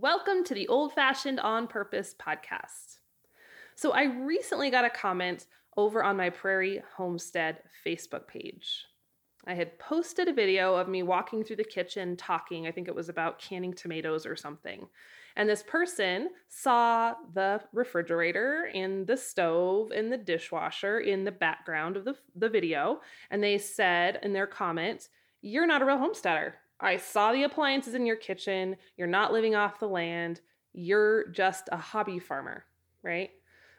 Welcome to the Old Fashioned on Purpose podcast. So, I recently got a comment over on my Prairie Homestead Facebook page. I had posted a video of me walking through the kitchen talking. I think it was about canning tomatoes or something. And this person saw the refrigerator and the stove and the dishwasher in the background of the, the video. And they said in their comment, You're not a real homesteader. I saw the appliances in your kitchen. You're not living off the land. You're just a hobby farmer, right?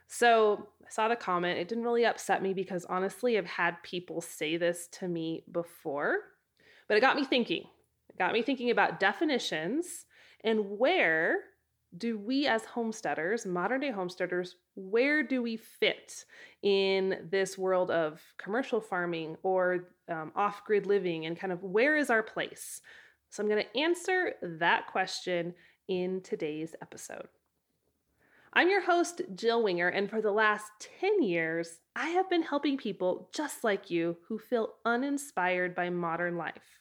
So I saw the comment. It didn't really upset me because honestly, I've had people say this to me before, but it got me thinking. It got me thinking about definitions and where do we as homesteaders, modern day homesteaders, where do we fit in this world of commercial farming or um, off grid living and kind of where is our place? So I'm going to answer that question in today's episode. I'm your host, Jill Winger, and for the last 10 years, I have been helping people just like you who feel uninspired by modern life.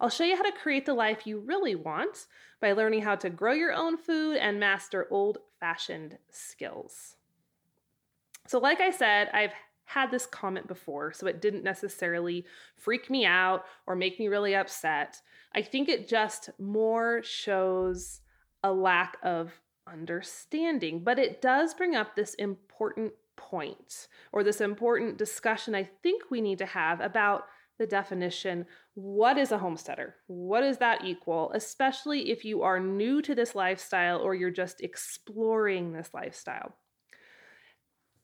I'll show you how to create the life you really want by learning how to grow your own food and master old fashioned skills. So, like I said, I've had this comment before, so it didn't necessarily freak me out or make me really upset. I think it just more shows a lack of understanding, but it does bring up this important point or this important discussion I think we need to have about the definition what is a homesteader? What does that equal? Especially if you are new to this lifestyle or you're just exploring this lifestyle.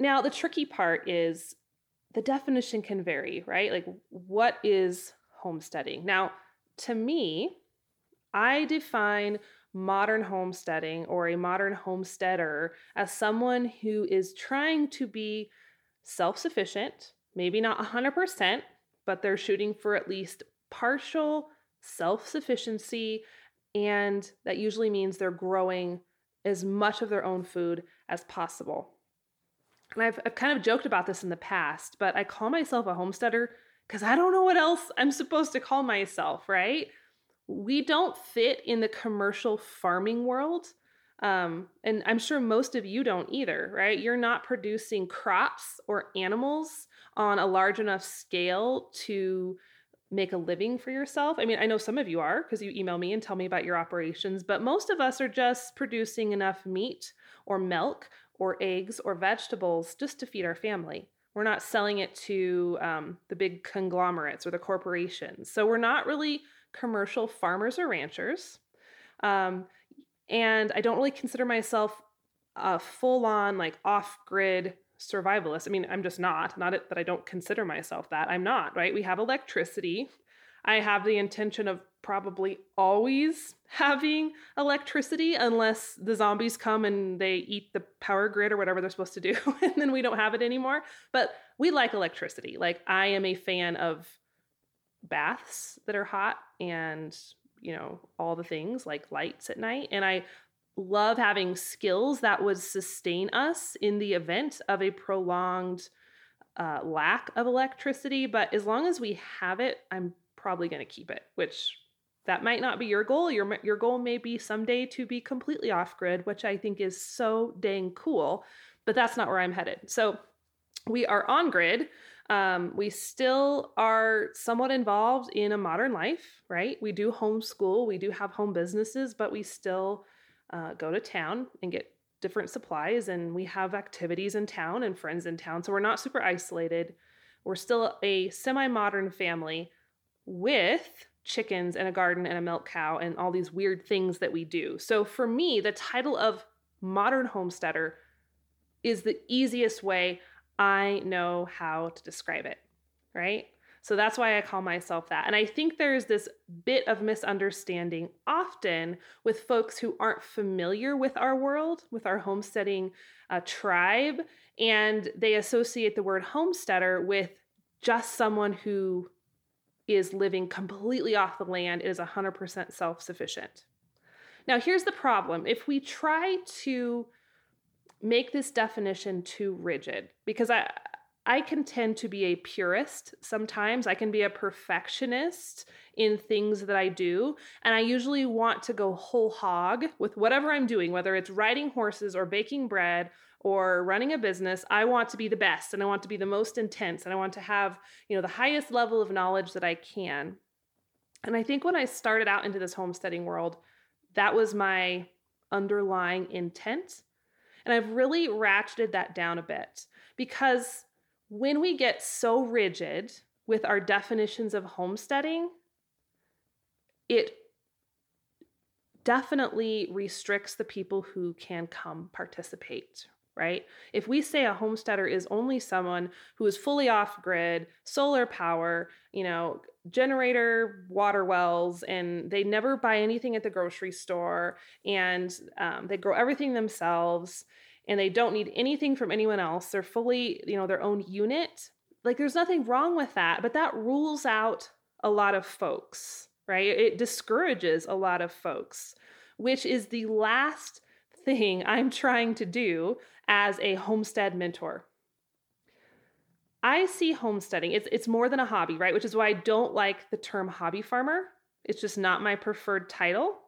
Now, the tricky part is the definition can vary, right? Like, what is homesteading? Now, to me, I define modern homesteading or a modern homesteader as someone who is trying to be self sufficient, maybe not 100%, but they're shooting for at least partial self sufficiency. And that usually means they're growing as much of their own food as possible. And I've, I've kind of joked about this in the past, but I call myself a homesteader because I don't know what else I'm supposed to call myself, right? We don't fit in the commercial farming world. Um, and I'm sure most of you don't either, right? You're not producing crops or animals on a large enough scale to make a living for yourself. I mean, I know some of you are because you email me and tell me about your operations, but most of us are just producing enough meat or milk or eggs or vegetables just to feed our family. We're not selling it to um, the big conglomerates or the corporations. So we're not really commercial farmers or ranchers. Um, and I don't really consider myself a full on, like off grid survivalist. I mean, I'm just not. Not that I don't consider myself that. I'm not, right? We have electricity. I have the intention of probably always having electricity unless the zombies come and they eat the power grid or whatever they're supposed to do and then we don't have it anymore. But we like electricity. Like I am a fan of baths that are hot and, you know, all the things like lights at night and I love having skills that would sustain us in the event of a prolonged uh, lack of electricity. But as long as we have it, I'm probably going to keep it, which that might not be your goal. Your, your goal may be someday to be completely off grid, which I think is so dang cool, but that's not where I'm headed. So we are on grid. Um, we still are somewhat involved in a modern life, right? We do homeschool, we do have home businesses, but we still uh, go to town and get different supplies and we have activities in town and friends in town so we're not super isolated. We're still a semi-modern family with chickens and a garden and a milk cow and all these weird things that we do. So for me the title of modern homesteader is the easiest way i know how to describe it right so that's why I call myself that. And I think there's this bit of misunderstanding often with folks who aren't familiar with our world, with our homesteading uh, tribe, and they associate the word homesteader with just someone who is living completely off the land, is 100% self sufficient. Now, here's the problem if we try to make this definition too rigid, because I, I can tend to be a purist sometimes. I can be a perfectionist in things that I do. And I usually want to go whole hog with whatever I'm doing, whether it's riding horses or baking bread or running a business. I want to be the best and I want to be the most intense and I want to have, you know, the highest level of knowledge that I can. And I think when I started out into this homesteading world, that was my underlying intent. And I've really ratcheted that down a bit because when we get so rigid with our definitions of homesteading, it definitely restricts the people who can come participate, right? If we say a homesteader is only someone who is fully off grid, solar power, you know, generator water wells, and they never buy anything at the grocery store, and um, they grow everything themselves, and they don't need anything from anyone else. They're fully, you know, their own unit. Like there's nothing wrong with that, but that rules out a lot of folks, right? It discourages a lot of folks, which is the last thing I'm trying to do as a homestead mentor. I see homesteading, it's, it's more than a hobby, right? Which is why I don't like the term hobby farmer. It's just not my preferred title.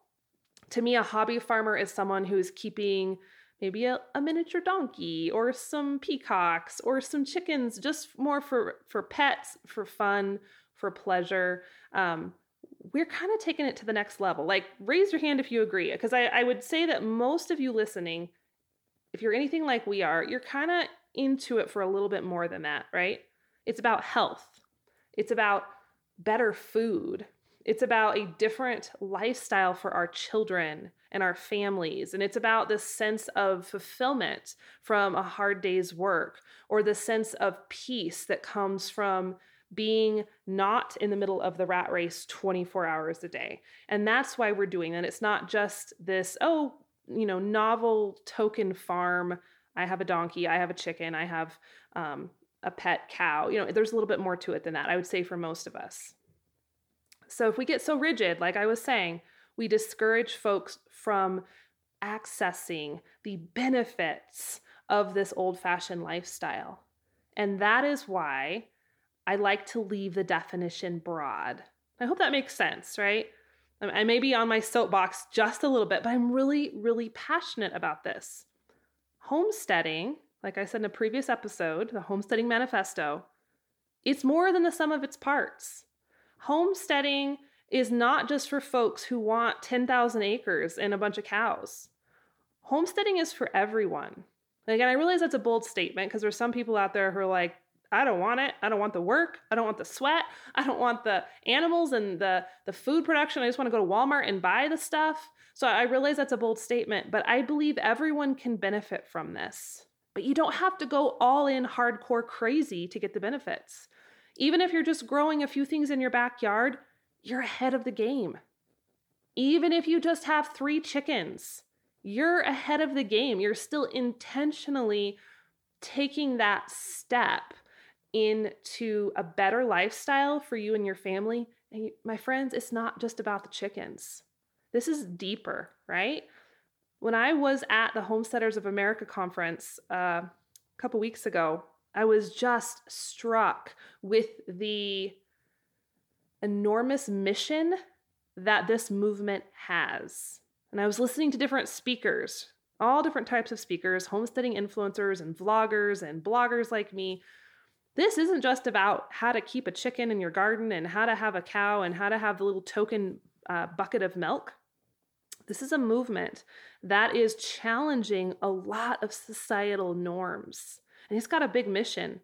To me, a hobby farmer is someone who is keeping maybe a, a miniature donkey or some peacocks or some chickens just more for for pets for fun for pleasure. Um, we're kind of taking it to the next level. Like raise your hand if you agree because I, I would say that most of you listening if you're anything like we are you're kind of into it for a little bit more than that right? It's about health. It's about better food. It's about a different lifestyle for our children and our families. And it's about this sense of fulfillment from a hard day's work or the sense of peace that comes from being not in the middle of the rat race 24 hours a day. And that's why we're doing that. It's not just this, oh, you know, novel token farm. I have a donkey, I have a chicken, I have um, a pet cow. You know, there's a little bit more to it than that, I would say, for most of us. So if we get so rigid, like I was saying, we discourage folks from accessing the benefits of this old fashioned lifestyle. And that is why I like to leave the definition broad. I hope that makes sense, right? Um, I may be on my soapbox just a little bit, but I'm really, really passionate about this. Homesteading, like I said in a previous episode, the Homesteading Manifesto, it's more than the sum of its parts homesteading is not just for folks who want 10,000 acres and a bunch of cows. Homesteading is for everyone. Again, I realize that's a bold statement because there's some people out there who are like, I don't want it. I don't want the work. I don't want the sweat. I don't want the animals and the, the food production. I just want to go to Walmart and buy the stuff. So I realize that's a bold statement, but I believe everyone can benefit from this. But you don't have to go all in hardcore crazy to get the benefits. Even if you're just growing a few things in your backyard, you're ahead of the game. Even if you just have three chickens, you're ahead of the game. You're still intentionally taking that step into a better lifestyle for you and your family. And my friends, it's not just about the chickens. This is deeper, right? When I was at the Homesteaders of America conference uh, a couple weeks ago, I was just struck with the enormous mission that this movement has. And I was listening to different speakers, all different types of speakers, homesteading influencers and vloggers and bloggers like me. This isn't just about how to keep a chicken in your garden and how to have a cow and how to have the little token uh, bucket of milk. This is a movement that is challenging a lot of societal norms and he's got a big mission.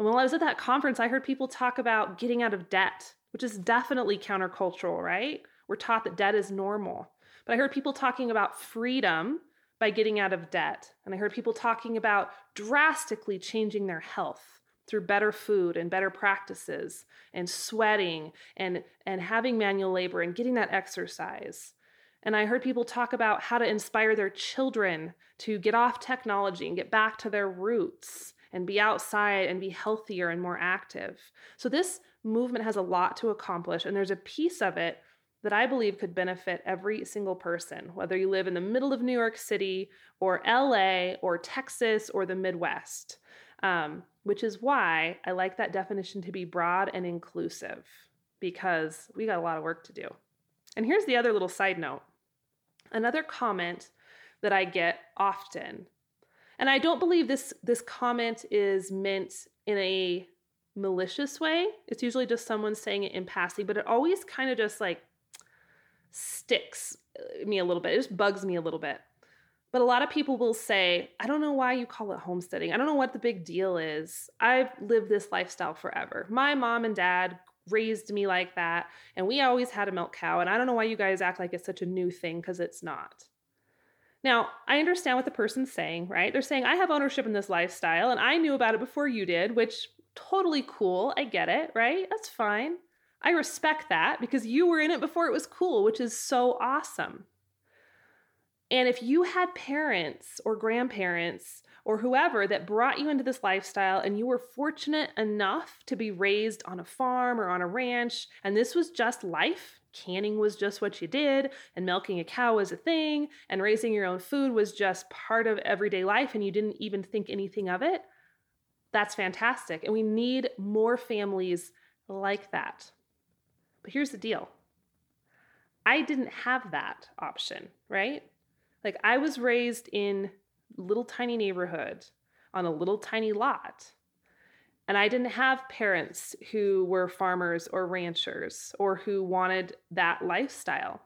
And while I was at that conference, I heard people talk about getting out of debt, which is definitely countercultural, right? We're taught that debt is normal. But I heard people talking about freedom by getting out of debt. And I heard people talking about drastically changing their health through better food and better practices and sweating and, and having manual labor and getting that exercise. And I heard people talk about how to inspire their children to get off technology and get back to their roots and be outside and be healthier and more active. So, this movement has a lot to accomplish, and there's a piece of it that I believe could benefit every single person, whether you live in the middle of New York City or LA or Texas or the Midwest. Um, which is why I like that definition to be broad and inclusive because we got a lot of work to do. And here's the other little side note another comment that I get often. And I don't believe this this comment is meant in a malicious way. It's usually just someone saying it in passing, but it always kind of just like sticks uh, me a little bit. It just bugs me a little bit. But a lot of people will say, I don't know why you call it homesteading. I don't know what the big deal is. I've lived this lifestyle forever. My mom and dad raised me like that, and we always had a milk cow. And I don't know why you guys act like it's such a new thing because it's not. Now, I understand what the person's saying, right? They're saying, I have ownership in this lifestyle and I knew about it before you did, which totally cool. I get it, right? That's fine. I respect that because you were in it before it was cool, which is so awesome. And if you had parents or grandparents or whoever that brought you into this lifestyle and you were fortunate enough to be raised on a farm or on a ranch, and this was just life, canning was just what you did, and milking a cow was a thing, and raising your own food was just part of everyday life, and you didn't even think anything of it, that's fantastic. And we need more families like that. But here's the deal I didn't have that option, right? Like I was raised in little tiny neighborhood on a little tiny lot. And I didn't have parents who were farmers or ranchers or who wanted that lifestyle.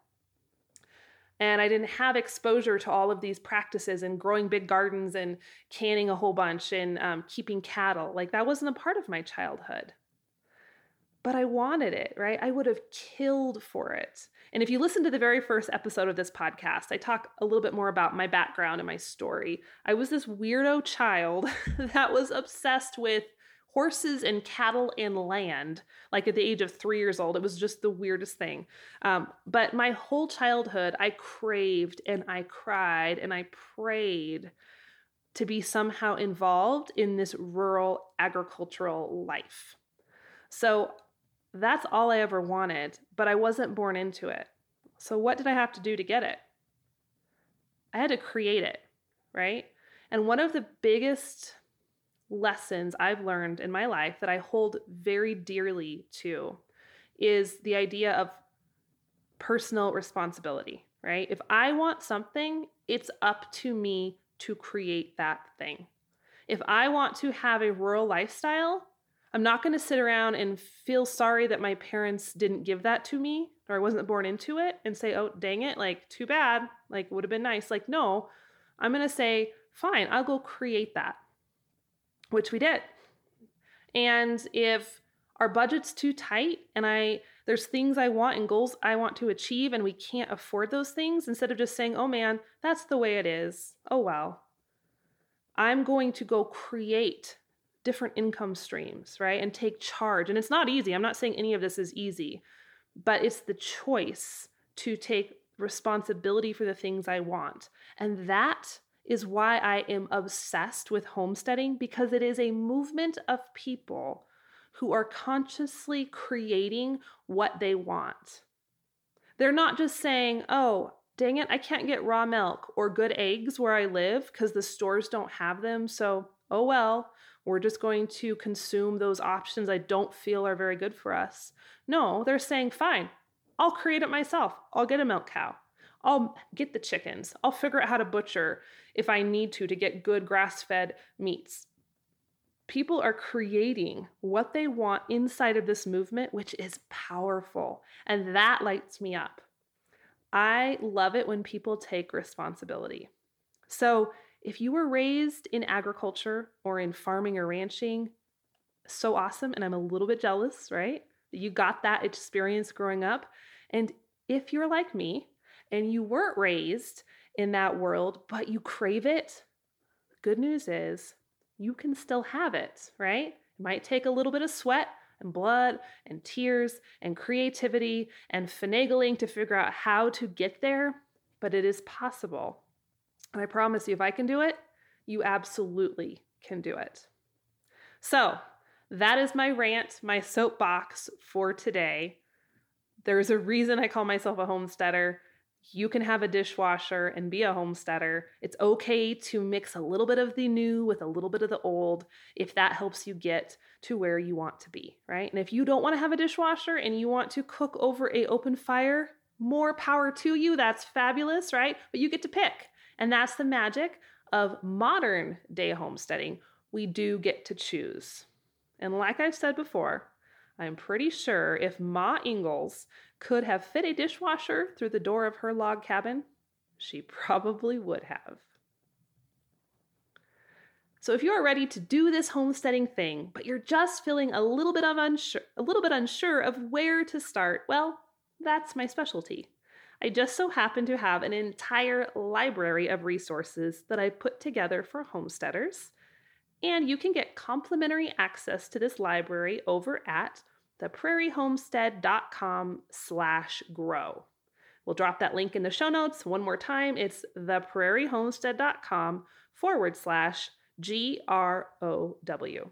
And I didn't have exposure to all of these practices and growing big gardens and canning a whole bunch and um, keeping cattle. Like that wasn't a part of my childhood. But I wanted it, right? I would have killed for it. And if you listen to the very first episode of this podcast, I talk a little bit more about my background and my story. I was this weirdo child that was obsessed with horses and cattle and land, like at the age of three years old. It was just the weirdest thing. Um, but my whole childhood, I craved and I cried and I prayed to be somehow involved in this rural agricultural life. So that's all I ever wanted, but I wasn't born into it. So, what did I have to do to get it? I had to create it, right? And one of the biggest lessons I've learned in my life that I hold very dearly to is the idea of personal responsibility, right? If I want something, it's up to me to create that thing. If I want to have a rural lifestyle, I'm not going to sit around and feel sorry that my parents didn't give that to me or I wasn't born into it and say, oh, dang it, like, too bad, like, would have been nice. Like, no, I'm going to say, fine, I'll go create that, which we did. And if our budget's too tight and I, there's things I want and goals I want to achieve and we can't afford those things, instead of just saying, oh man, that's the way it is, oh well, I'm going to go create different income streams, right? And take charge. And it's not easy. I'm not saying any of this is easy, but it's the choice to take responsibility for the things I want. And that is why I am obsessed with homesteading because it is a movement of people who are consciously creating what they want. They're not just saying, oh, dang it, I can't get raw milk or good eggs where I live because the stores don't have them. So, oh well, we're just going to consume those options I don't feel are very good for us. No, they're saying, fine, I'll create it myself. I'll get a milk cow. I'll get the chickens. I'll figure out how to butcher if I need to to get good grass fed meats. People are creating what they want inside of this movement, which is powerful. And that lights me up. I love it when people take responsibility. So, if you were raised in agriculture or in farming or ranching, so awesome. And I'm a little bit jealous, right? You got that experience growing up. And if you're like me and you weren't raised in that world, but you crave it, good news is you can still have it, right? It might take a little bit of sweat and blood and tears and creativity and finagling to figure out how to get there, but it is possible. And I promise you, if I can do it, you absolutely can do it. So, that is my rant, my soapbox for today. There's a reason I call myself a homesteader. You can have a dishwasher and be a homesteader. It's okay to mix a little bit of the new with a little bit of the old if that helps you get to where you want to be, right? And if you don't want to have a dishwasher and you want to cook over a open fire, more power to you. That's fabulous, right? But you get to pick. And that's the magic of modern day homesteading. We do get to choose. And like I've said before, I'm pretty sure if Ma Ingalls could have fit a dishwasher through the door of her log cabin, she probably would have. So if you are ready to do this homesteading thing, but you're just feeling a little bit of unsure, a little bit unsure of where to start, well, that's my specialty. I just so happen to have an entire library of resources that I put together for homesteaders. And you can get complimentary access to this library over at theprairiehomestead.com slash grow. We'll drop that link in the show notes one more time. It's theprairiehomestead.com forward slash G R O W.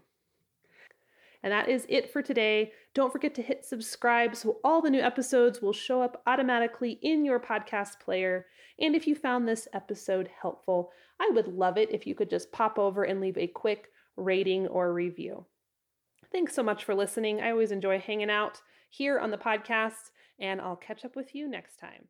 And that is it for today. Don't forget to hit subscribe so all the new episodes will show up automatically in your podcast player. And if you found this episode helpful, I would love it if you could just pop over and leave a quick rating or review. Thanks so much for listening. I always enjoy hanging out here on the podcast, and I'll catch up with you next time.